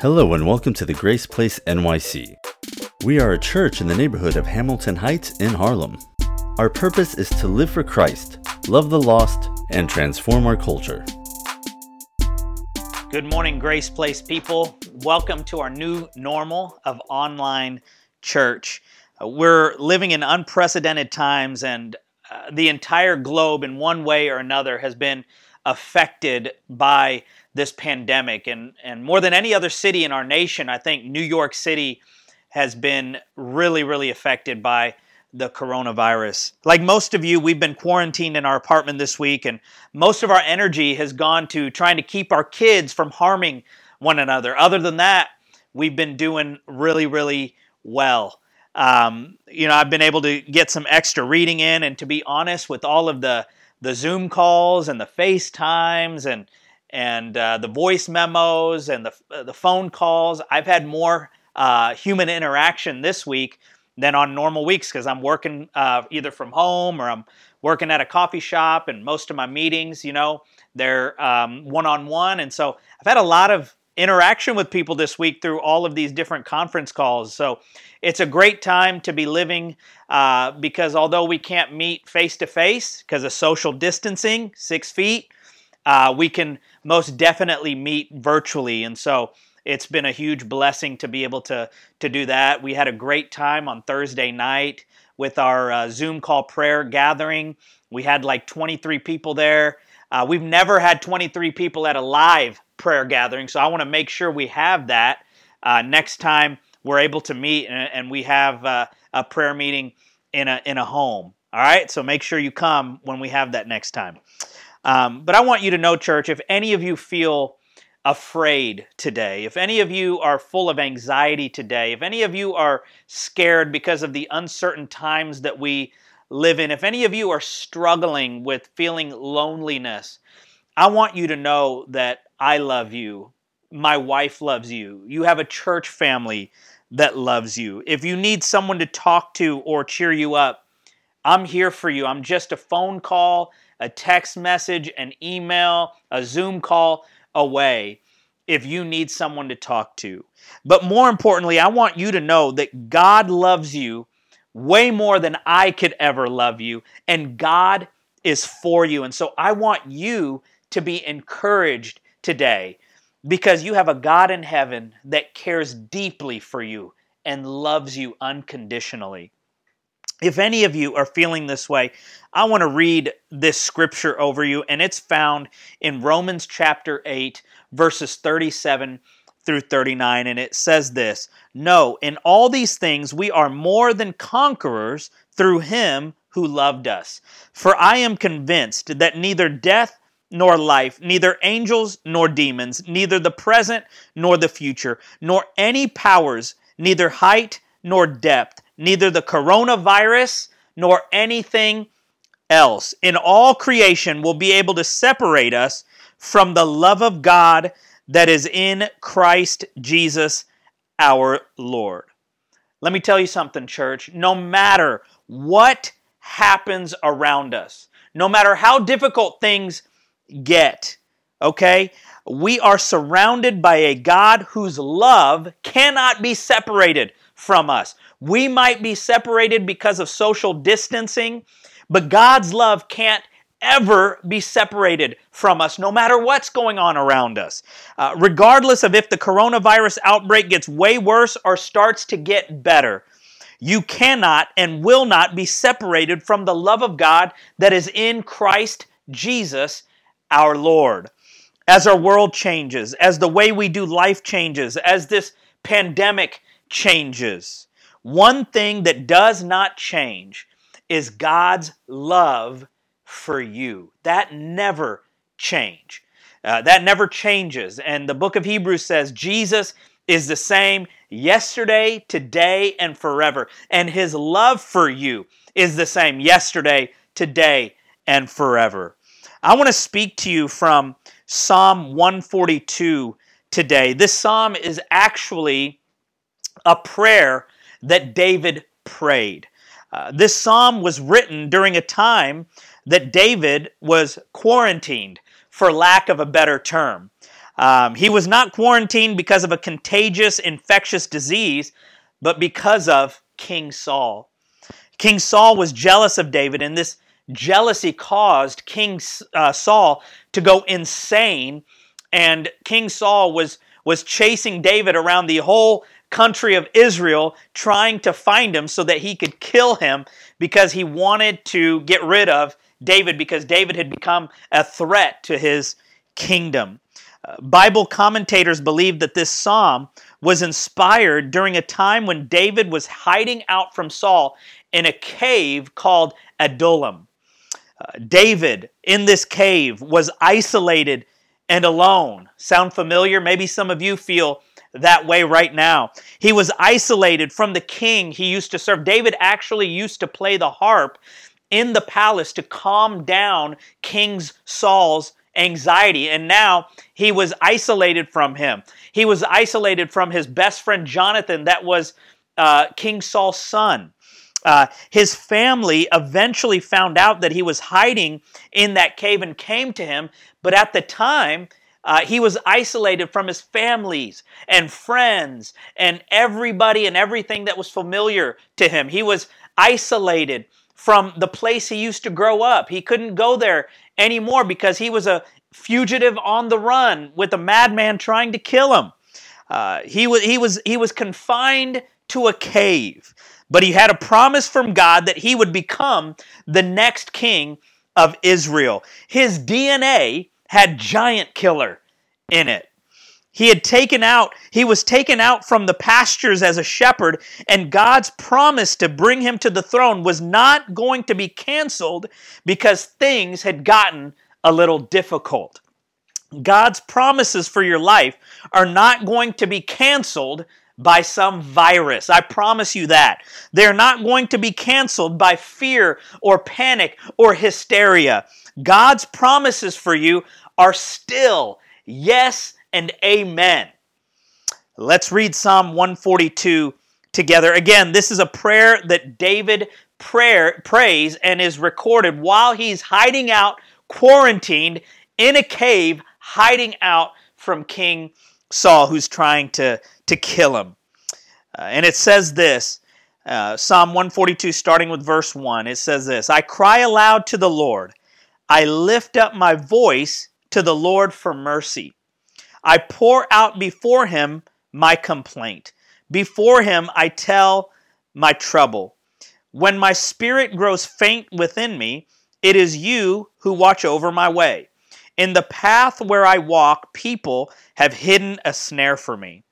Hello and welcome to the Grace Place NYC. We are a church in the neighborhood of Hamilton Heights in Harlem. Our purpose is to live for Christ, love the lost, and transform our culture. Good morning, Grace Place people. Welcome to our new normal of online church. Uh, we're living in unprecedented times, and uh, the entire globe, in one way or another, has been affected by this pandemic. And, and more than any other city in our nation, I think New York City has been really, really affected by the coronavirus. Like most of you, we've been quarantined in our apartment this week, and most of our energy has gone to trying to keep our kids from harming one another. Other than that, we've been doing really, really well. Um, you know, I've been able to get some extra reading in, and to be honest, with all of the the Zoom calls and the FaceTimes and and uh, the voice memos and the, uh, the phone calls. I've had more uh, human interaction this week than on normal weeks because I'm working uh, either from home or I'm working at a coffee shop, and most of my meetings, you know, they're one on one. And so I've had a lot of interaction with people this week through all of these different conference calls. So it's a great time to be living uh, because although we can't meet face to face because of social distancing, six feet, uh, we can most definitely meet virtually. And so it's been a huge blessing to be able to, to do that. We had a great time on Thursday night with our uh, Zoom call prayer gathering. We had like 23 people there. Uh, we've never had 23 people at a live prayer gathering, so I want to make sure we have that uh, next time we're able to meet and, and we have uh, a prayer meeting in a in a home. All right, so make sure you come when we have that next time. Um, but I want you to know, church, if any of you feel afraid today, if any of you are full of anxiety today, if any of you are scared because of the uncertain times that we live in, if any of you are struggling with feeling loneliness, I want you to know that I love you. My wife loves you. You have a church family that loves you. If you need someone to talk to or cheer you up, I'm here for you. I'm just a phone call, a text message, an email, a Zoom call away if you need someone to talk to. But more importantly, I want you to know that God loves you way more than I could ever love you, and God is for you. And so I want you to be encouraged today because you have a God in heaven that cares deeply for you and loves you unconditionally. If any of you are feeling this way, I want to read this scripture over you, and it's found in Romans chapter 8, verses 37 through 39, and it says this No, in all these things we are more than conquerors through him who loved us. For I am convinced that neither death nor life, neither angels nor demons, neither the present nor the future, nor any powers, neither height nor depth, neither the coronavirus nor anything else in all creation will be able to separate us from the love of God that is in Christ Jesus our Lord. Let me tell you something, church. No matter what happens around us, no matter how difficult things get. Okay? We are surrounded by a God whose love cannot be separated from us. We might be separated because of social distancing, but God's love can't ever be separated from us, no matter what's going on around us. Uh, regardless of if the coronavirus outbreak gets way worse or starts to get better, you cannot and will not be separated from the love of God that is in Christ Jesus our Lord. As our world changes, as the way we do life changes, as this pandemic changes, one thing that does not change is God's love for you. That never change. Uh, that never changes. And the book of Hebrews says Jesus is the same yesterday, today, and forever. And his love for you is the same yesterday, today, and forever. I want to speak to you from Psalm 142 today. This psalm is actually a prayer that David prayed. Uh, this psalm was written during a time that David was quarantined, for lack of a better term. Um, he was not quarantined because of a contagious, infectious disease, but because of King Saul. King Saul was jealous of David, and this jealousy caused King uh, Saul to go insane. And King Saul was, was chasing David around the whole country of Israel, trying to find him so that he could kill him because he wanted to get rid of David because David had become a threat to his kingdom. Uh, Bible commentators believe that this psalm was inspired during a time when David was hiding out from Saul in a cave called Adullam. Uh, David in this cave was isolated and alone. Sound familiar? Maybe some of you feel that way right now. He was isolated from the king he used to serve. David actually used to play the harp in the palace to calm down King Saul's anxiety. And now he was isolated from him. He was isolated from his best friend Jonathan, that was uh, King Saul's son. Uh, his family eventually found out that he was hiding in that cave and came to him, but at the time, uh, he was isolated from his families and friends and everybody and everything that was familiar to him. He was isolated from the place he used to grow up. He couldn't go there anymore because he was a fugitive on the run with a madman trying to kill him. Uh, he, was, he, was, he was confined to a cave, but he had a promise from God that he would become the next king of Israel. His DNA had giant killer in it. He had taken out, he was taken out from the pastures as a shepherd, and God's promise to bring him to the throne was not going to be canceled because things had gotten a little difficult. God's promises for your life are not going to be canceled by some virus. I promise you that. They're not going to be canceled by fear or panic or hysteria. God's promises for you are still yes and amen. Let's read Psalm 142 together. Again, this is a prayer that David prayer, prays and is recorded while he's hiding out, quarantined in a cave, hiding out from King Saul, who's trying to, to kill him. Uh, and it says this uh, Psalm 142, starting with verse 1, it says this I cry aloud to the Lord, I lift up my voice to the Lord for mercy. I pour out before him my complaint. Before him I tell my trouble. When my spirit grows faint within me, it is you who watch over my way. In the path where I walk, people have hidden a snare for me.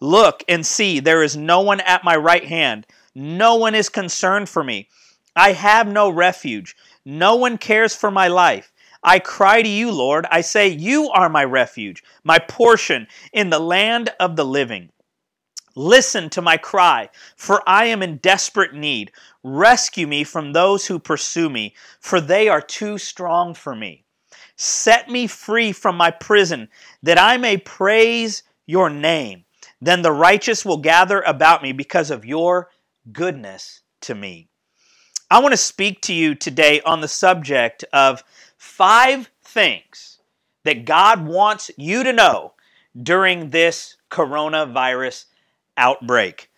Look and see, there is no one at my right hand. No one is concerned for me. I have no refuge. No one cares for my life. I cry to you, Lord. I say, You are my refuge, my portion in the land of the living. Listen to my cry, for I am in desperate need. Rescue me from those who pursue me, for they are too strong for me. Set me free from my prison, that I may praise your name. Then the righteous will gather about me because of your goodness to me. I want to speak to you today on the subject of five things that God wants you to know during this coronavirus outbreak.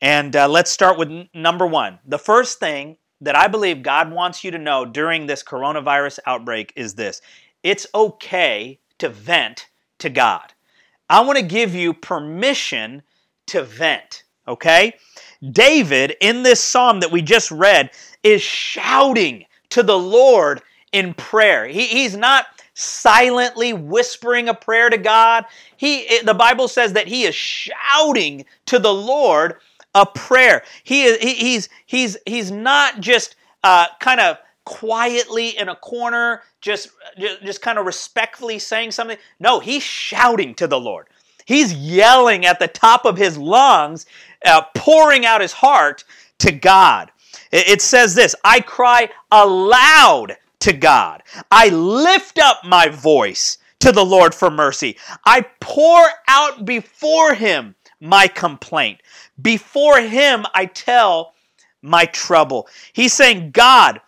And uh, let's start with n- number one. The first thing that I believe God wants you to know during this coronavirus outbreak is this it's okay to vent to God. I want to give you permission to vent, okay? David, in this psalm that we just read, is shouting to the Lord in prayer. He, he's not silently whispering a prayer to God. He, the Bible says that he is shouting to the Lord a prayer. He is, he, he's, he's, he's not just uh, kind of quietly in a corner, just, just, just kind of respectfully saying something. No, he's shouting to the Lord. He's yelling at the top of his lungs, uh, pouring out his heart to God. It, it says this I cry aloud to God. I lift up my voice to the Lord for mercy. I pour out before him my complaint. Before him I tell my trouble. He's saying, God,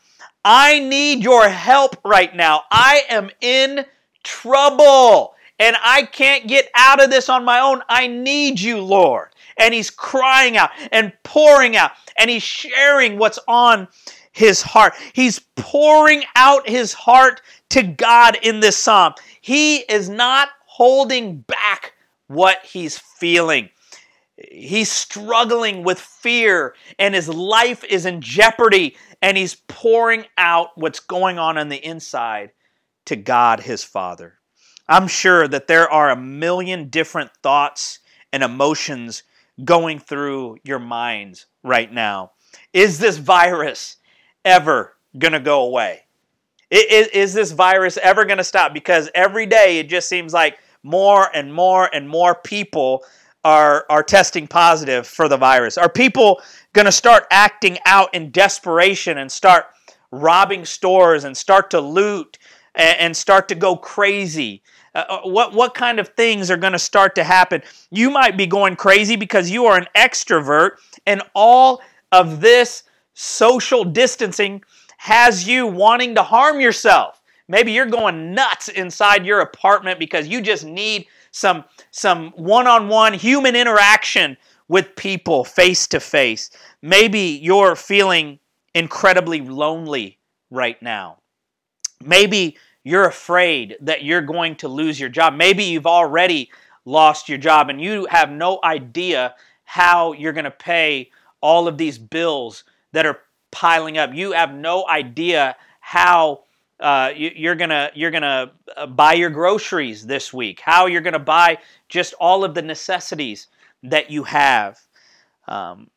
I need your help right now. I am in trouble. and I can't get out of this on my own. I need you, Lord. And he's crying out and pouring out and he's sharing what's on his heart. He's pouring out his heart to God in this psalm. He is not holding back what he's feeling. He's struggling with fear and his life is in jeopardy and he's pouring out what's going on on the inside to God his Father. I'm sure that there are a million different thoughts and emotions going through your minds right now. Is this virus ever going to go away? Is, is this virus ever going to stop? Because every day it just seems like more and more and more people are, are testing positive for the virus. Are people going to start acting out in desperation and start robbing stores and start to loot and, and start to go crazy? Uh, uh what what kind of things are going to start to happen? You might be going crazy because you are an extrovert, and all of this social distancing has you wanting to harm yourself. Maybe you're going nuts inside your apartment because you just need some some one-on-one human interaction with people face to face. Maybe you're feeling incredibly lonely right now. Maybe you're afraid that you're going to lose your job. Maybe you've already lost your job and you have no idea how you're going to pay all of these bills that are piling up. You have no idea how uh, you, are gonna you're gonna uh, buy your groceries this week. How you're gonna buy just all of the necessities that you have. Um,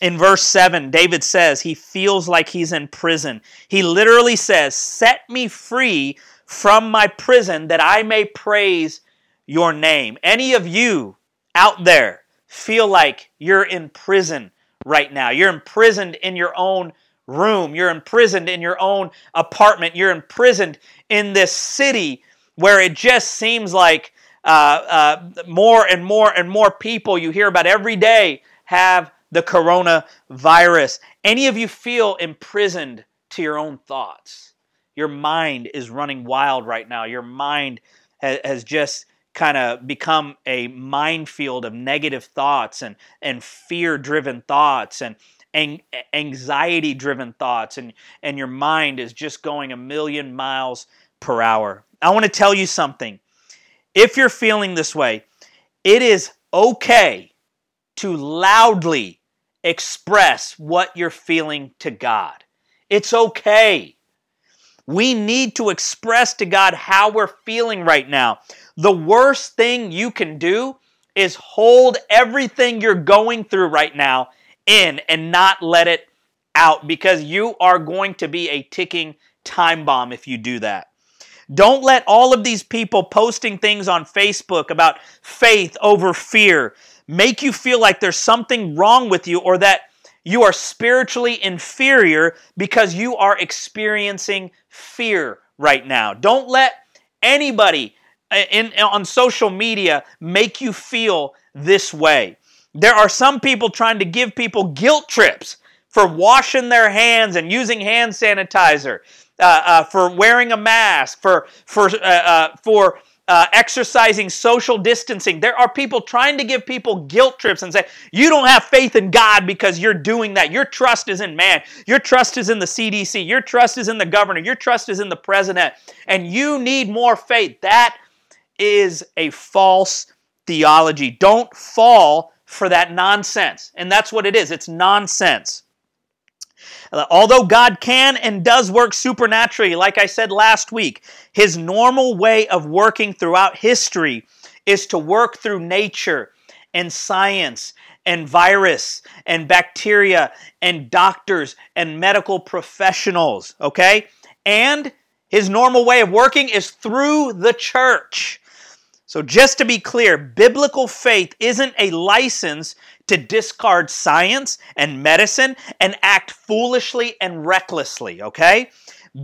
in verse 7, David says he feels like he's in prison. He literally says, Set me free from my prison that I may praise your name. Any of you out there feel like you're in prison right now. You're imprisoned in your own room. You're imprisoned in your own apartment. You're imprisoned in this city where it just seems like uh, uh, more and more and more people you hear about every day have the coronavirus. Any of you feel imprisoned to your own thoughts? Your mind is running wild right now. Your mind has just kind of become a minefield of negative thoughts and, and fear driven thoughts and, anxiety driven thoughts and, and your mind is just going a million miles per hour. I want to tell you something. If you're feeling this way, it is okay to loudly express what you're feeling to God. It's okay. We need to express to God how we're feeling right now. The worst thing you can do is hold everything you're going through right now in and not let it out because you are going to be a ticking time bomb if you do that. Don't let all of these people posting things on Facebook about faith over fear make you feel like there's something wrong with you or that you are spiritually inferior because you are experiencing fear right now. Don't let anybody uh, in, on social media make you feel this way. There are some people trying to give people guilt trips for washing their hands and using hand sanitizer, uh, uh, for wearing a mask, for for uh, uh for uh, exercising social distancing. There are people trying to give people guilt trips and say, you don't have faith in God because you're doing that. Your trust is in man. Your trust is in the CDC. Your trust is in the governor. Your trust is in the president. And you need more faith. That is a false theology. Don't fall for that nonsense. And that's what it is it's nonsense. Uh, although God can and does work supernaturally, like I said last week, his normal way of working throughout history is to work through nature and science and virus and bacteria and doctors and medical professionals, okay? And his normal way of working is through the church. So, just to be clear, biblical faith isn't a license to discard science and medicine and act foolishly and recklessly, okay?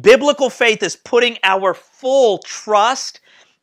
Biblical faith is putting our full trust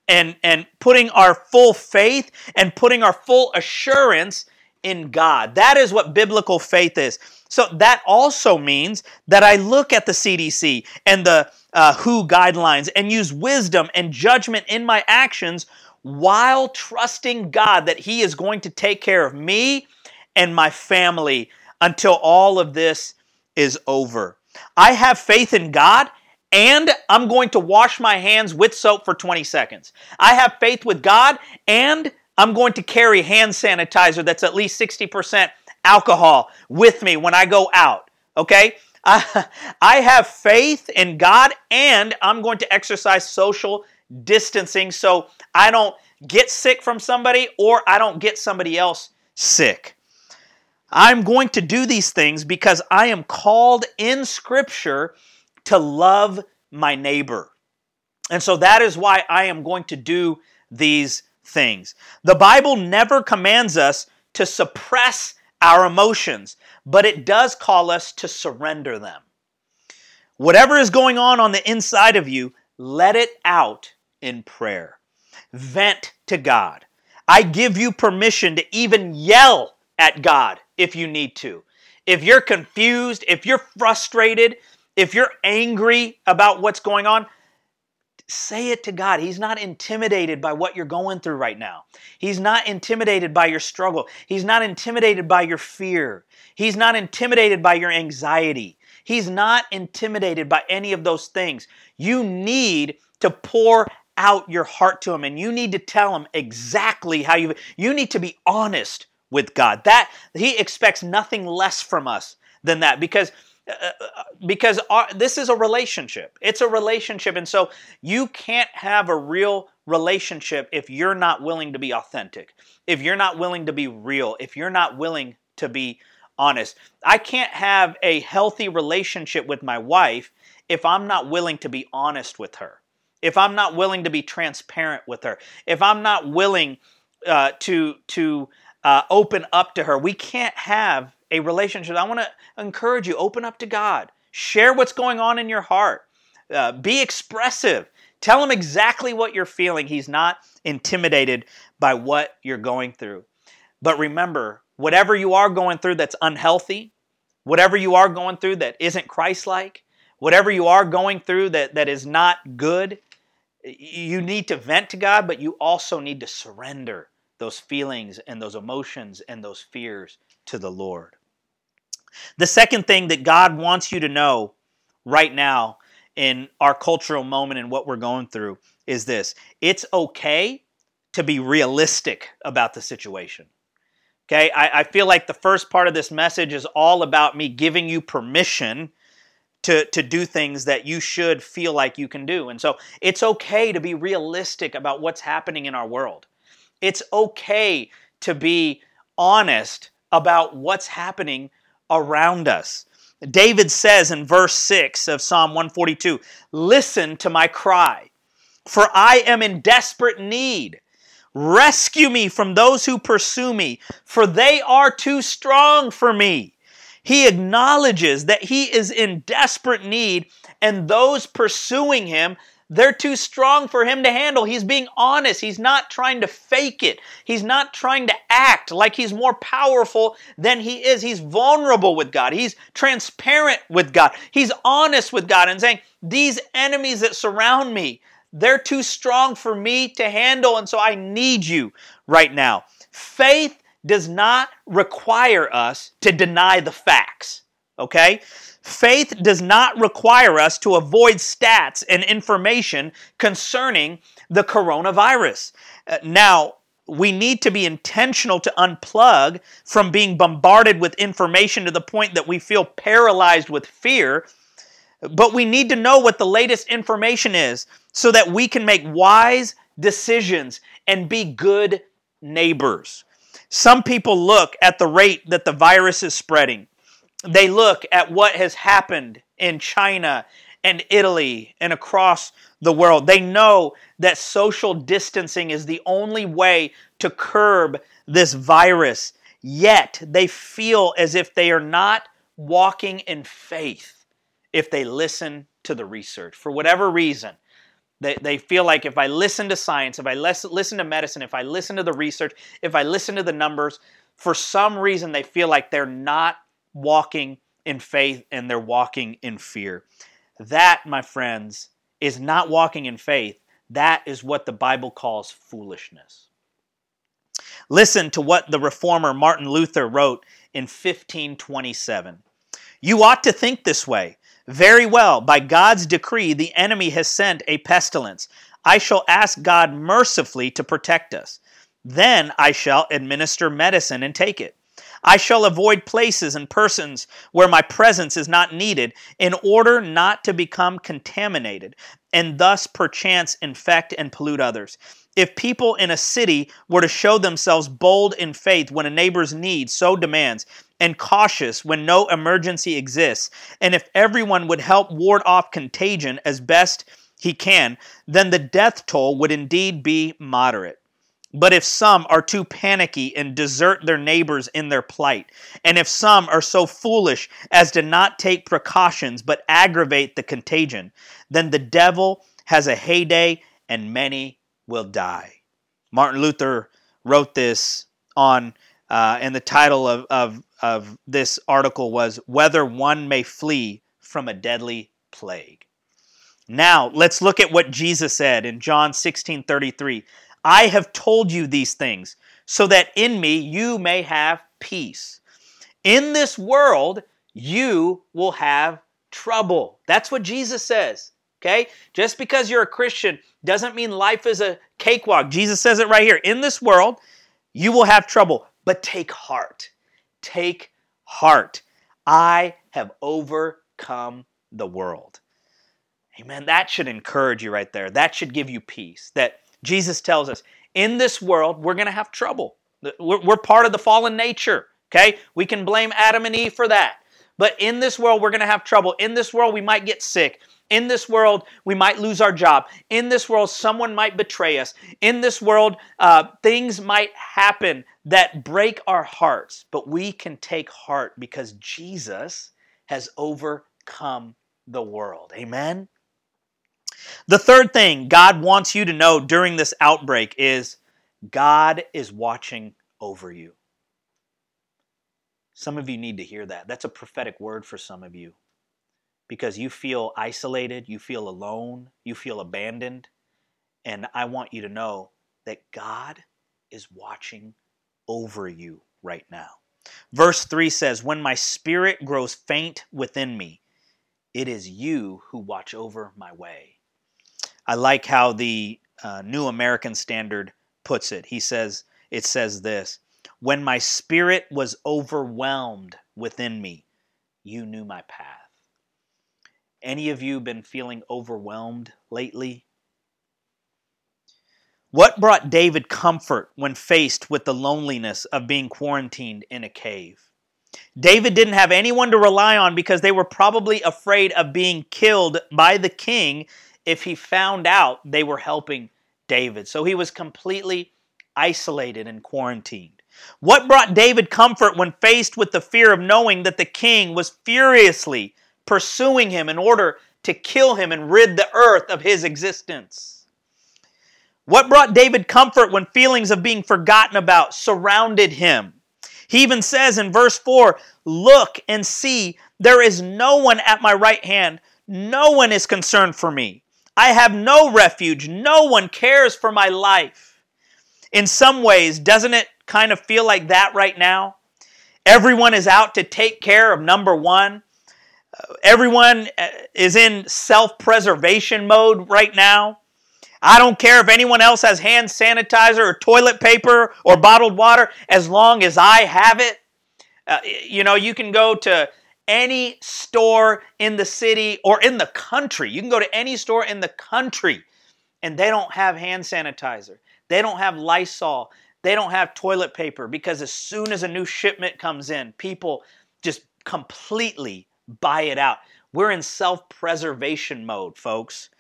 and, and putting our full faith and putting our full assurance in God. That is what biblical faith is. So that also means that I look at the CDC and the uh, WHO guidelines and use wisdom and judgment in my actions while trusting God that He is going to take care of me and my family until all of this is over. I have faith in God and I'm going to wash my hands with soap for 20 seconds. I have faith with God and I'm going to carry hand sanitizer that's at least 60% alcohol with me when I go out. Okay? I, have faith in God and I'm going to exercise social distancing so I don't get sick from somebody or I don't get somebody else sick. I'm going to do these things because I am called in Scripture to love my neighbor. And so that is why I am going to do these things. The Bible never commands us to suppress our emotions, but it does call us to surrender them. Whatever is going on on the inside of you, let it out in prayer. Vent to God. I give you permission to even yell at God if you need to. If you're confused, if you're frustrated, if you're angry about what's going on, say it to God. He's not intimidated by what you're going through right now. He's not intimidated by your struggle. He's not intimidated by your fear. He's not intimidated by your anxiety. He's not intimidated by any of those things. You need to pour out your heart to him and you need to tell him exactly how you you need to be honest with God. That he expects nothing less from us than that because uh, because our, this is a relationship. It's a relationship. And so you can't have a real relationship if you're not willing to be authentic, if you're not willing to be real, if you're not willing to be honest. I can't have a healthy relationship with my wife if I'm not willing to be honest with her, if I'm not willing to be transparent with her, if I'm not willing uh, to, to uh, open up to her. We can't have a relationship. I want to encourage you open up to God. Share what's going on in your heart. Uh, be expressive. Tell him exactly what you're feeling. He's not intimidated by what you're going through. But remember, whatever you are going through that's unhealthy, whatever you are going through that isn't Christ like, whatever you are going through that, that is not good, you need to vent to God, but you also need to surrender those feelings and those emotions and those fears to the Lord. The second thing that God wants you to know right now in our cultural moment and what we're going through is this it's okay to be realistic about the situation. Okay, I, I, feel like the first part of this message is all about me giving you permission to, to do things that you should feel like you can do. And so it's okay to be realistic about what's happening in our world. It's okay to be honest about what's happening around us. David says in verse 6 of Psalm 142 Listen to my cry, for I am in desperate need. Rescue me from those who pursue me, for they are too strong for me. He acknowledges that he is in desperate need, and those pursuing him they're too strong for him to handle. He's being honest. He's not trying to fake it. He's not trying to act like he's more powerful than he is. He's vulnerable with God. He's transparent with God. He's honest with God and saying, These enemies that surround me, they're too strong for me to handle. And so I need you right now. Faith does not require us to deny the facts, okay? Faith does not require us to avoid stats and information concerning the coronavirus. Uh, now, we need to be intentional to unplug from being bombarded with information to the point that we feel paralyzed with fear. But we need to know what the latest information is so that we can make wise decisions and be good neighbors. Some people look at the rate that the virus is spreading they look at what has happened in China and Italy and across the world. They know that social distancing is the only way to curb this virus. Yet they feel as if they are not walking in faith if they listen to the research. For whatever reason, they, they feel like if I listen to science, if I listen to medicine, if I listen to the research, if I listen to the numbers, for some reason they feel like they're not walking in faith and they're walking in fear. That, my friends, is not walking in faith. That is what the Bible calls foolishness. Listen to what the reformer Martin Luther wrote in 1527. You ought to think this way. Very well, by God's decree, the enemy has sent a pestilence. I shall ask God mercifully to protect us. Then I shall administer medicine and take it. I shall avoid places and persons where my presence is not needed in order not to become contaminated and thus perchance infect and pollute others. If people in a city were to show themselves bold in faith when a neighbor's need so demands, and cautious when no emergency exists, and if everyone would help ward off contagion as best he can, then the death toll would indeed be moderate. But if some are too panicky and desert their neighbors in their plight, and if some are so foolish as to not take precautions but aggravate the contagion, then the devil has a heyday and many will die. Martin Luther wrote this on, uh, and the title of, of, of this article was Whether One May Flee from a Deadly Plague. Now, let's look at what Jesus said in John 16 33. I have told you these things so that in me you may have peace. In this world, you will have trouble. That's what Jesus says. Okay? Just because you're a Christian doesn't mean life is a cakewalk. Jesus says it right here. In this world, you will have trouble, but take heart. Take heart. I have overcome the world. Amen. That should encourage you right there. That should give you peace. That Jesus tells us in this world, we're going to have trouble. We're, part of the fallen nature, okay? We can blame Adam and Eve for that. But in this world, we're going to have trouble. In this world, we might get sick. In this world, we might lose our job. In this world, someone might betray us. In this world, uh, things might happen that break our hearts. But we can take heart because Jesus has overcome the world. Amen? The third thing God wants you to know during this outbreak is God is watching over you. Some of you need to hear that. That's a prophetic word for some of you because you feel isolated, you feel alone, you feel abandoned. And I want you to know that God is watching over you right now. Verse 3 says, When my spirit grows faint within me, it is you who watch over my way. I like how the uh, New American Standard puts it. He says, it says this When my spirit was overwhelmed within me, you knew my path. Any of you been feeling overwhelmed lately? What brought David comfort when faced with the loneliness of being quarantined in a cave? David didn't have anyone to rely on because they were probably afraid of being killed by the king if he found out they were helping David. So he was completely isolated and quarantined. What brought David comfort when faced with the fear of knowing that the king was furiously pursuing him in order to kill him and rid the earth of his existence? What brought David comfort when feelings of being forgotten about surrounded him? He even says in verse 4 Look and see, there is no one at my right hand, no one is concerned for me. I have no refuge. No one cares for my life. In some ways, doesn't it kind of feel like that right now? Everyone is out to take care of number one. Uh, everyone uh, is in self preservation mode right now. I don't care if anyone else has hand sanitizer or toilet paper or bottled water as long as I have it. Uh, you know, you can go to any store in the city or in the country. You can go to any store in the country and they don't have hand sanitizer. They don't have Lysol. They don't have toilet paper because as soon as a new shipment comes in, people just completely buy it out. We're in self preservation mode, folks.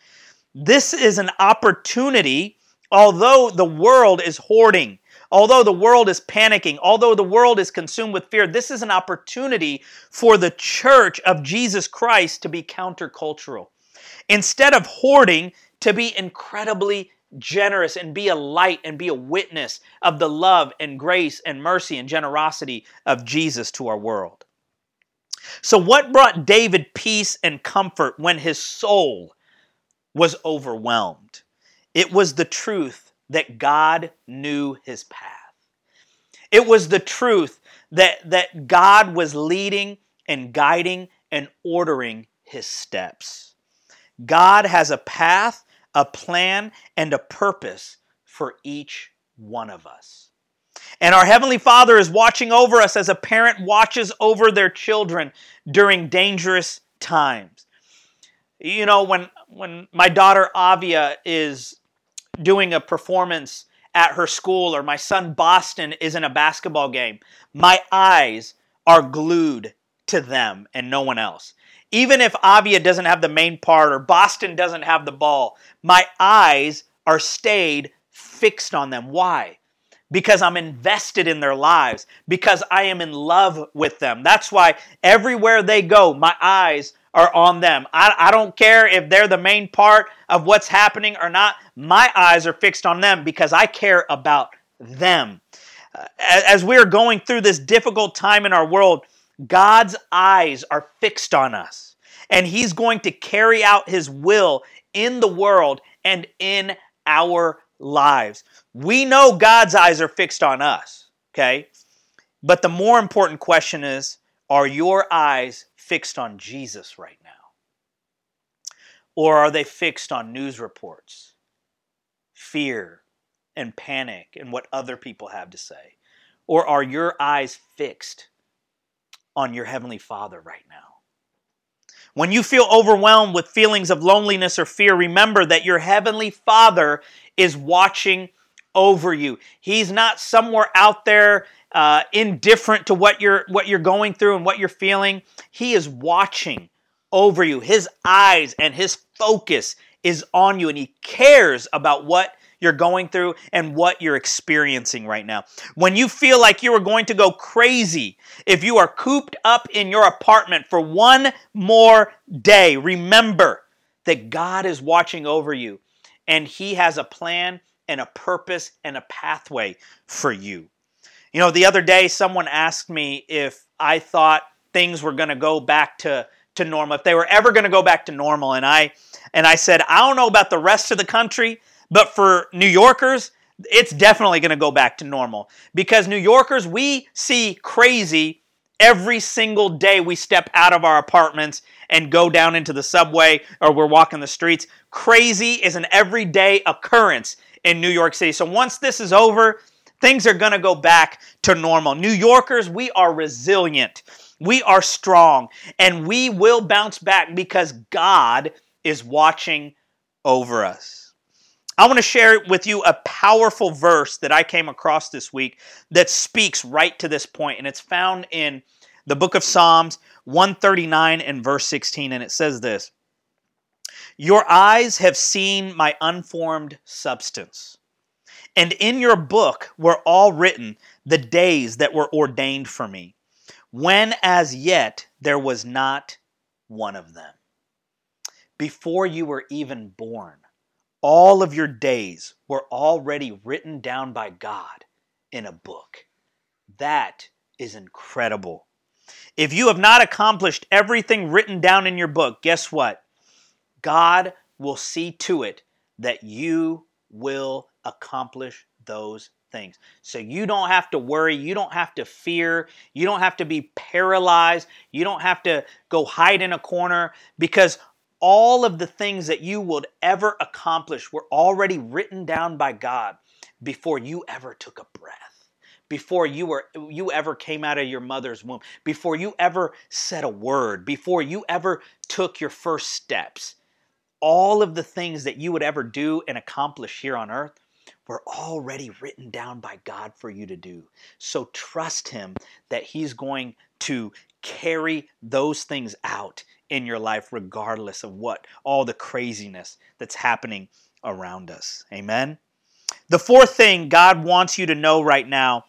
This is an opportunity, although the world is hoarding Although the world is panicking, although the world is consumed with fear, this is an opportunity for the church of Jesus Christ to be countercultural. Instead of hoarding, to be incredibly generous and be a light and be a witness of the love and grace and mercy and generosity of Jesus to our world. So, what brought David peace and comfort when his soul was overwhelmed? It was the truth that God knew his path. It was the truth that, that God was leading and guiding and ordering his steps. God has a path a plan, and a purpose for each one of us. And our Heavenly Father is watching over us as a parent watches over their children during dangerous times. You know, when, when my daughter Avia is doing a performance at her school or my son Boston is in a basketball game, my eyes are glued to them and no one else. Even if Avia doesn't have the main part or Boston doesn't have the ball, my eyes are stayed fixed on them. Why? Because I'm invested in their lives, because I am in love with them. That's why everywhere they go, my eyes are on them. I, I don't care if they're the main part of what's happening or not. My eyes are fixed on them because I care about them. Uh, as we are going through this difficult time in our world, God's eyes are fixed on us, and He's going to carry out His will in the world and in our lives. We know God's eyes are fixed on us, okay? But the more important question is are your eyes fixed on Jesus right now? Or are they fixed on news reports, fear, and panic, and what other people have to say? Or are your eyes fixed on your Heavenly Father right now. When you feel overwhelmed with feelings of loneliness or fear, remember that your Heavenly Father is watching over you. He's not somewhere out there uh, indifferent to what you're what you're going through and what you're feeling. He is watching over you. His eyes and his focus is on you, and he cares about what you're going through and what you're experiencing right now. When you feel like you are going to go crazy, if you are cooped up in your apartment for one more day, remember that God is watching over you and He has a plan and a purpose and a pathway for you. You know, the other day someone asked me if I thought things were going to go back to to normal, if they were ever going to go back to normal and I and I said, I don't know about the rest of the country, but for New Yorkers, it's definitely going to go back to normal because New Yorkers, we see crazy every single day we step out of our apartments and go down into the subway or we're walking the streets. Crazy is an everyday occurrence in New York City. So once this is over, things are going to go back to normal. New Yorkers, we are resilient. We are strong and we will bounce back because God is watching over us. I want to share with you a powerful verse that I came across this week that speaks right to this point, and it's found in the book of Psalms 139 and verse 16, and it says this Your eyes have seen my unformed substance, and in your book were all written the days that were ordained for me, when as yet there was not one of them. Before you were even born, all of your days were already written down by God in a book. That is incredible. If you have not accomplished everything written down in your book, guess what? God will see to it that you will accomplish those things. So you don't have to worry, you don't have to fear, you don't have to be paralyzed, you don't have to go hide in a corner because all of the things that you would ever accomplish were already written down by God before you ever took a breath before you were you ever came out of your mother's womb before you ever said a word before you ever took your first steps all of the things that you would ever do and accomplish here on earth were already written down by God for you to do. So trust Him that He's going to carry those things out in your life, regardless of what all the craziness that's happening around us. Amen. The fourth thing God wants you to know right now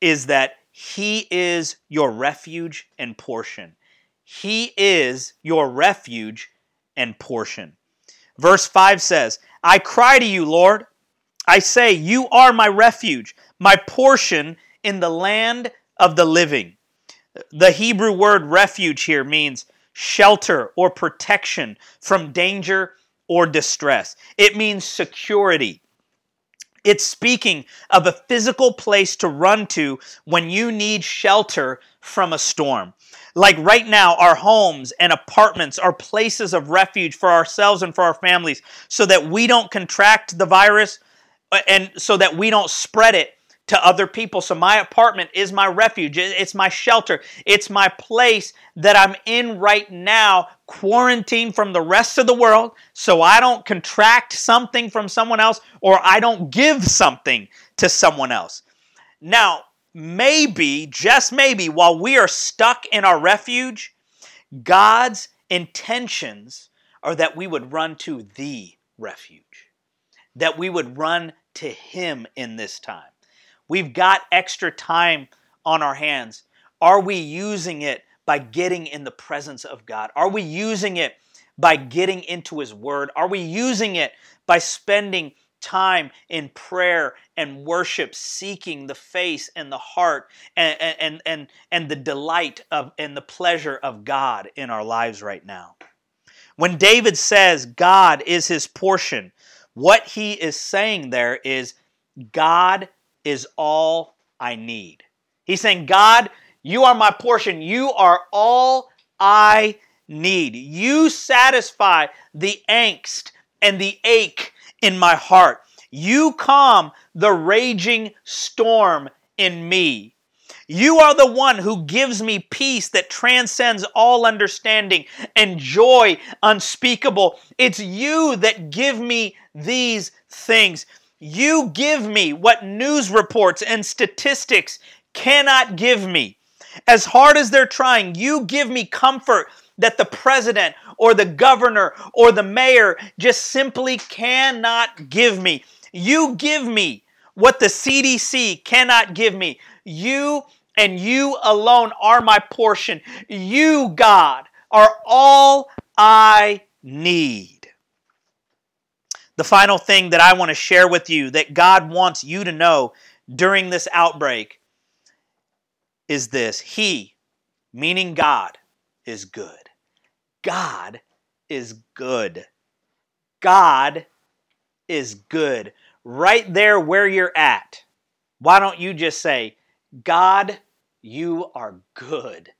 is that He is your refuge and portion. He is your refuge and portion. Verse 5 says, I cry to you, Lord. I say, You are my refuge, my portion in the land of the living. The Hebrew word refuge here means shelter or protection from danger or distress. It means security. It's speaking of a physical place to run to when you need shelter from a storm. Like right now, our homes and apartments are places of refuge for ourselves and for our families so that we don't contract the virus uh, and so that we don't spread it to other people. So my apartment is my refuge. It's my shelter. It's my place that I'm in right now, quarantined from the rest of the world, so I don't contract something from someone else or I don't give something to someone else. Now, maybe, just maybe, while we are stuck in our refuge, God's intentions are that we would run to the refuge, that we would run to Him in this time. We've got extra time on our hands. Are we using it by getting in the presence of God? Are we using it by getting into His Word? Are we using it by spending time in prayer and worship, seeking the face and the heart and, and, and, and the delight of and the pleasure of God in our lives right now? When David says God is his portion, what he is saying there is God is all I need. He's saying, God, you are my portion. You are all I need. You satisfy the angst and the ache in my heart. You calm the raging storm in me. You are the one who gives me peace that transcends all understanding and joy unspeakable. It's you that give me these things. You give me what news reports and statistics cannot give me. As hard as they're trying, you give me comfort that the president or the governor or the mayor just simply cannot give me. You give me what the CDC cannot give me. You and you alone are my portion. You, God, are all I need. The final thing that I want to share with you that God wants you to know during this outbreak is this He, meaning God, is good. God is good. God is good. Right there where you're at, why don't you just say, God, you are good.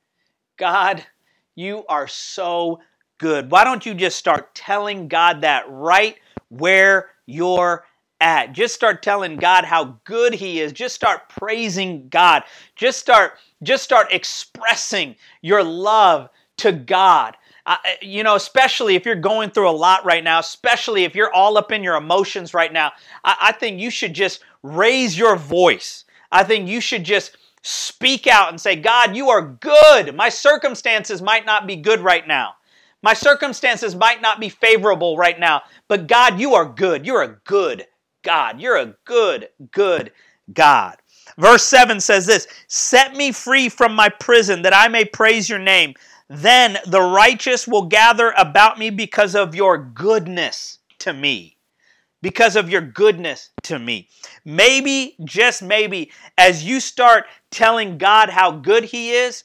God, you are so good. Why don't you just start telling God that right where you're at. Just start telling God how good he is. Just start praising God. Just start just start expressing your love to God. Uh, you know, especially if you're going through a lot right now, especially if you're all up in your emotions right now, I, I think you should just raise your voice. I think you should just speak out and say, God, you are good. My circumstances might not be good right now. My circumstances might not be favorable right now, but God, you are good. You're a good God. You're a good, good God. Verse 7 says this Set me free from my prison that I may praise your name. Then the righteous will gather about me because of your goodness to me. Because of your goodness to me. Maybe, just maybe, as you start telling God how good He is,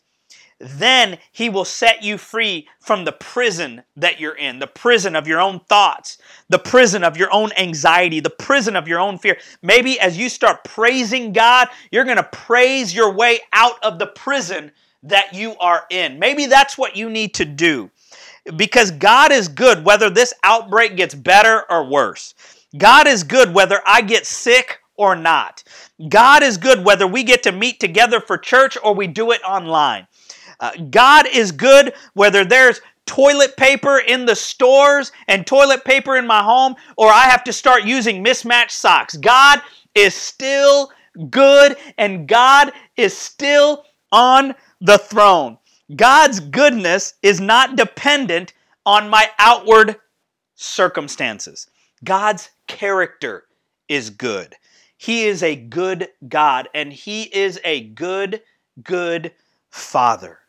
then he will set you free from the prison that you're in, the prison of your own thoughts, the prison of your own anxiety, the prison of your own fear. Maybe as you start praising God, you're going to praise your way out of the prison that you are in. Maybe that's what you need to do because God is good whether this outbreak gets better or worse. God is good whether I get sick or not. God is good whether we get to meet together for church or we do it online. Uh, God is good whether there's toilet paper in the stores and toilet paper in my home, or I have to start using mismatched socks. God is still good and God is still on the throne. God's goodness is not dependent on my outward circumstances. God's character is good. He is a good God and He is a good, good Father.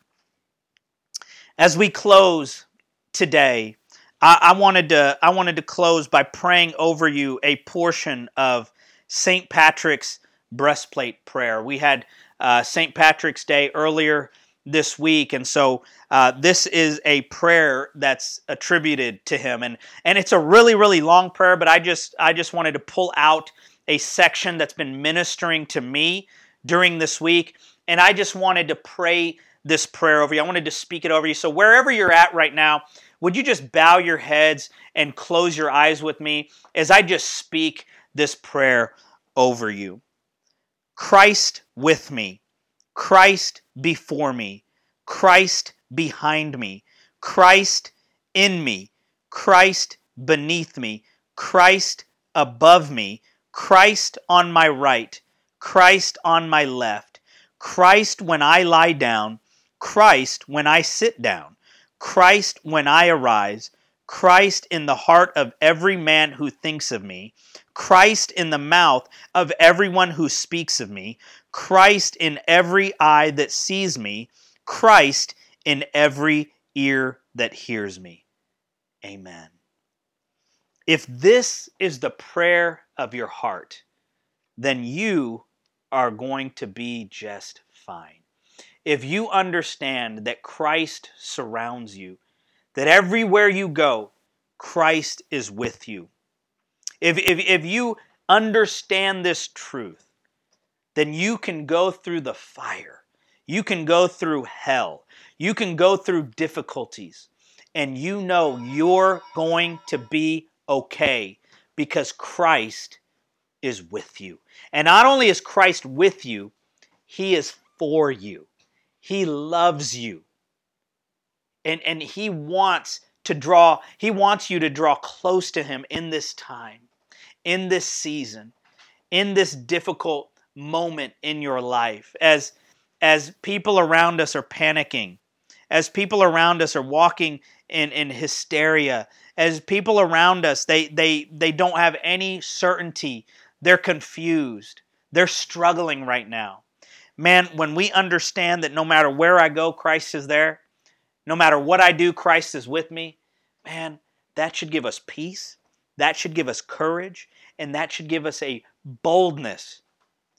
As we close today, I, I wanted to I wanted to close by praying over you a portion of St. Patrick's breastplate prayer. We had uh, St. Patrick's Day earlier this week, and so uh, this is a prayer that's attributed to him, and and it's a really really long prayer. But I just I just wanted to pull out a section that's been ministering to me during this week, and I just wanted to pray this prayer over you. I wanted to speak it over you. So wherever you're at right now, would you just bow your heads and close your eyes with me as I just speak this prayer over you? Christ with me, Christ before me, Christ behind me, Christ in me, Christ beneath me, Christ above me, Christ on my right, Christ on my left, Christ when I lie down, Christ when I sit down, Christ when I arise, Christ in the heart of every man who thinks of me, Christ in the mouth of everyone who speaks of me, Christ in every eye that sees me, Christ in every ear that hears me. Amen. If this is the prayer of your heart, then you are going to be just fine. If you understand that Christ surrounds you, that everywhere you go, Christ is with you, if, if, if you understand this truth, then you can go through the fire. You can go through hell. You can go through difficulties. And you know you're going to be okay because Christ is with you. And not only is Christ with you, He is for you. He loves you. And, and He wants to draw, He wants you to draw close to Him in this time in this season, in this difficult moment in your life, as, as people around us are panicking, as people around us are walking in, in hysteria, as people around us, they, they, they don't have any certainty, they're confused, they're struggling right now. Man, when we understand that no matter where I go, Christ is there, no matter what I do, Christ is with me, man, that should give us peace. That should give us courage and that should give us a boldness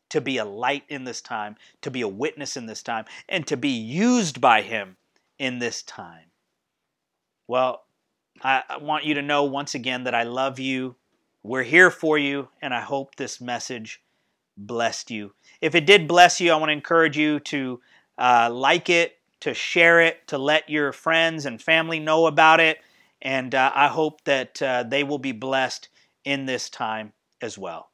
to be a light in this time, to be a witness in this time, and to be used by Him in this time. Well, I, want you to know once again that I love you. We're here for you, and I hope this message blessed you. If it did bless you, I want to encourage you to uh, like it, to share it, to let your friends and family know about it. And uh, I hope that uh, they will be blessed in this time as well.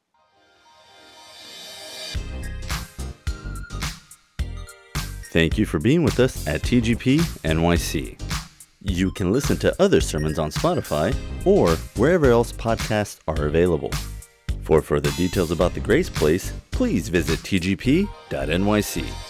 Thank you for being with us at TGP NYC. You can listen to other sermons on Spotify or wherever else podcasts are available. For further details about the Grace Place, please visit tgp.nyc.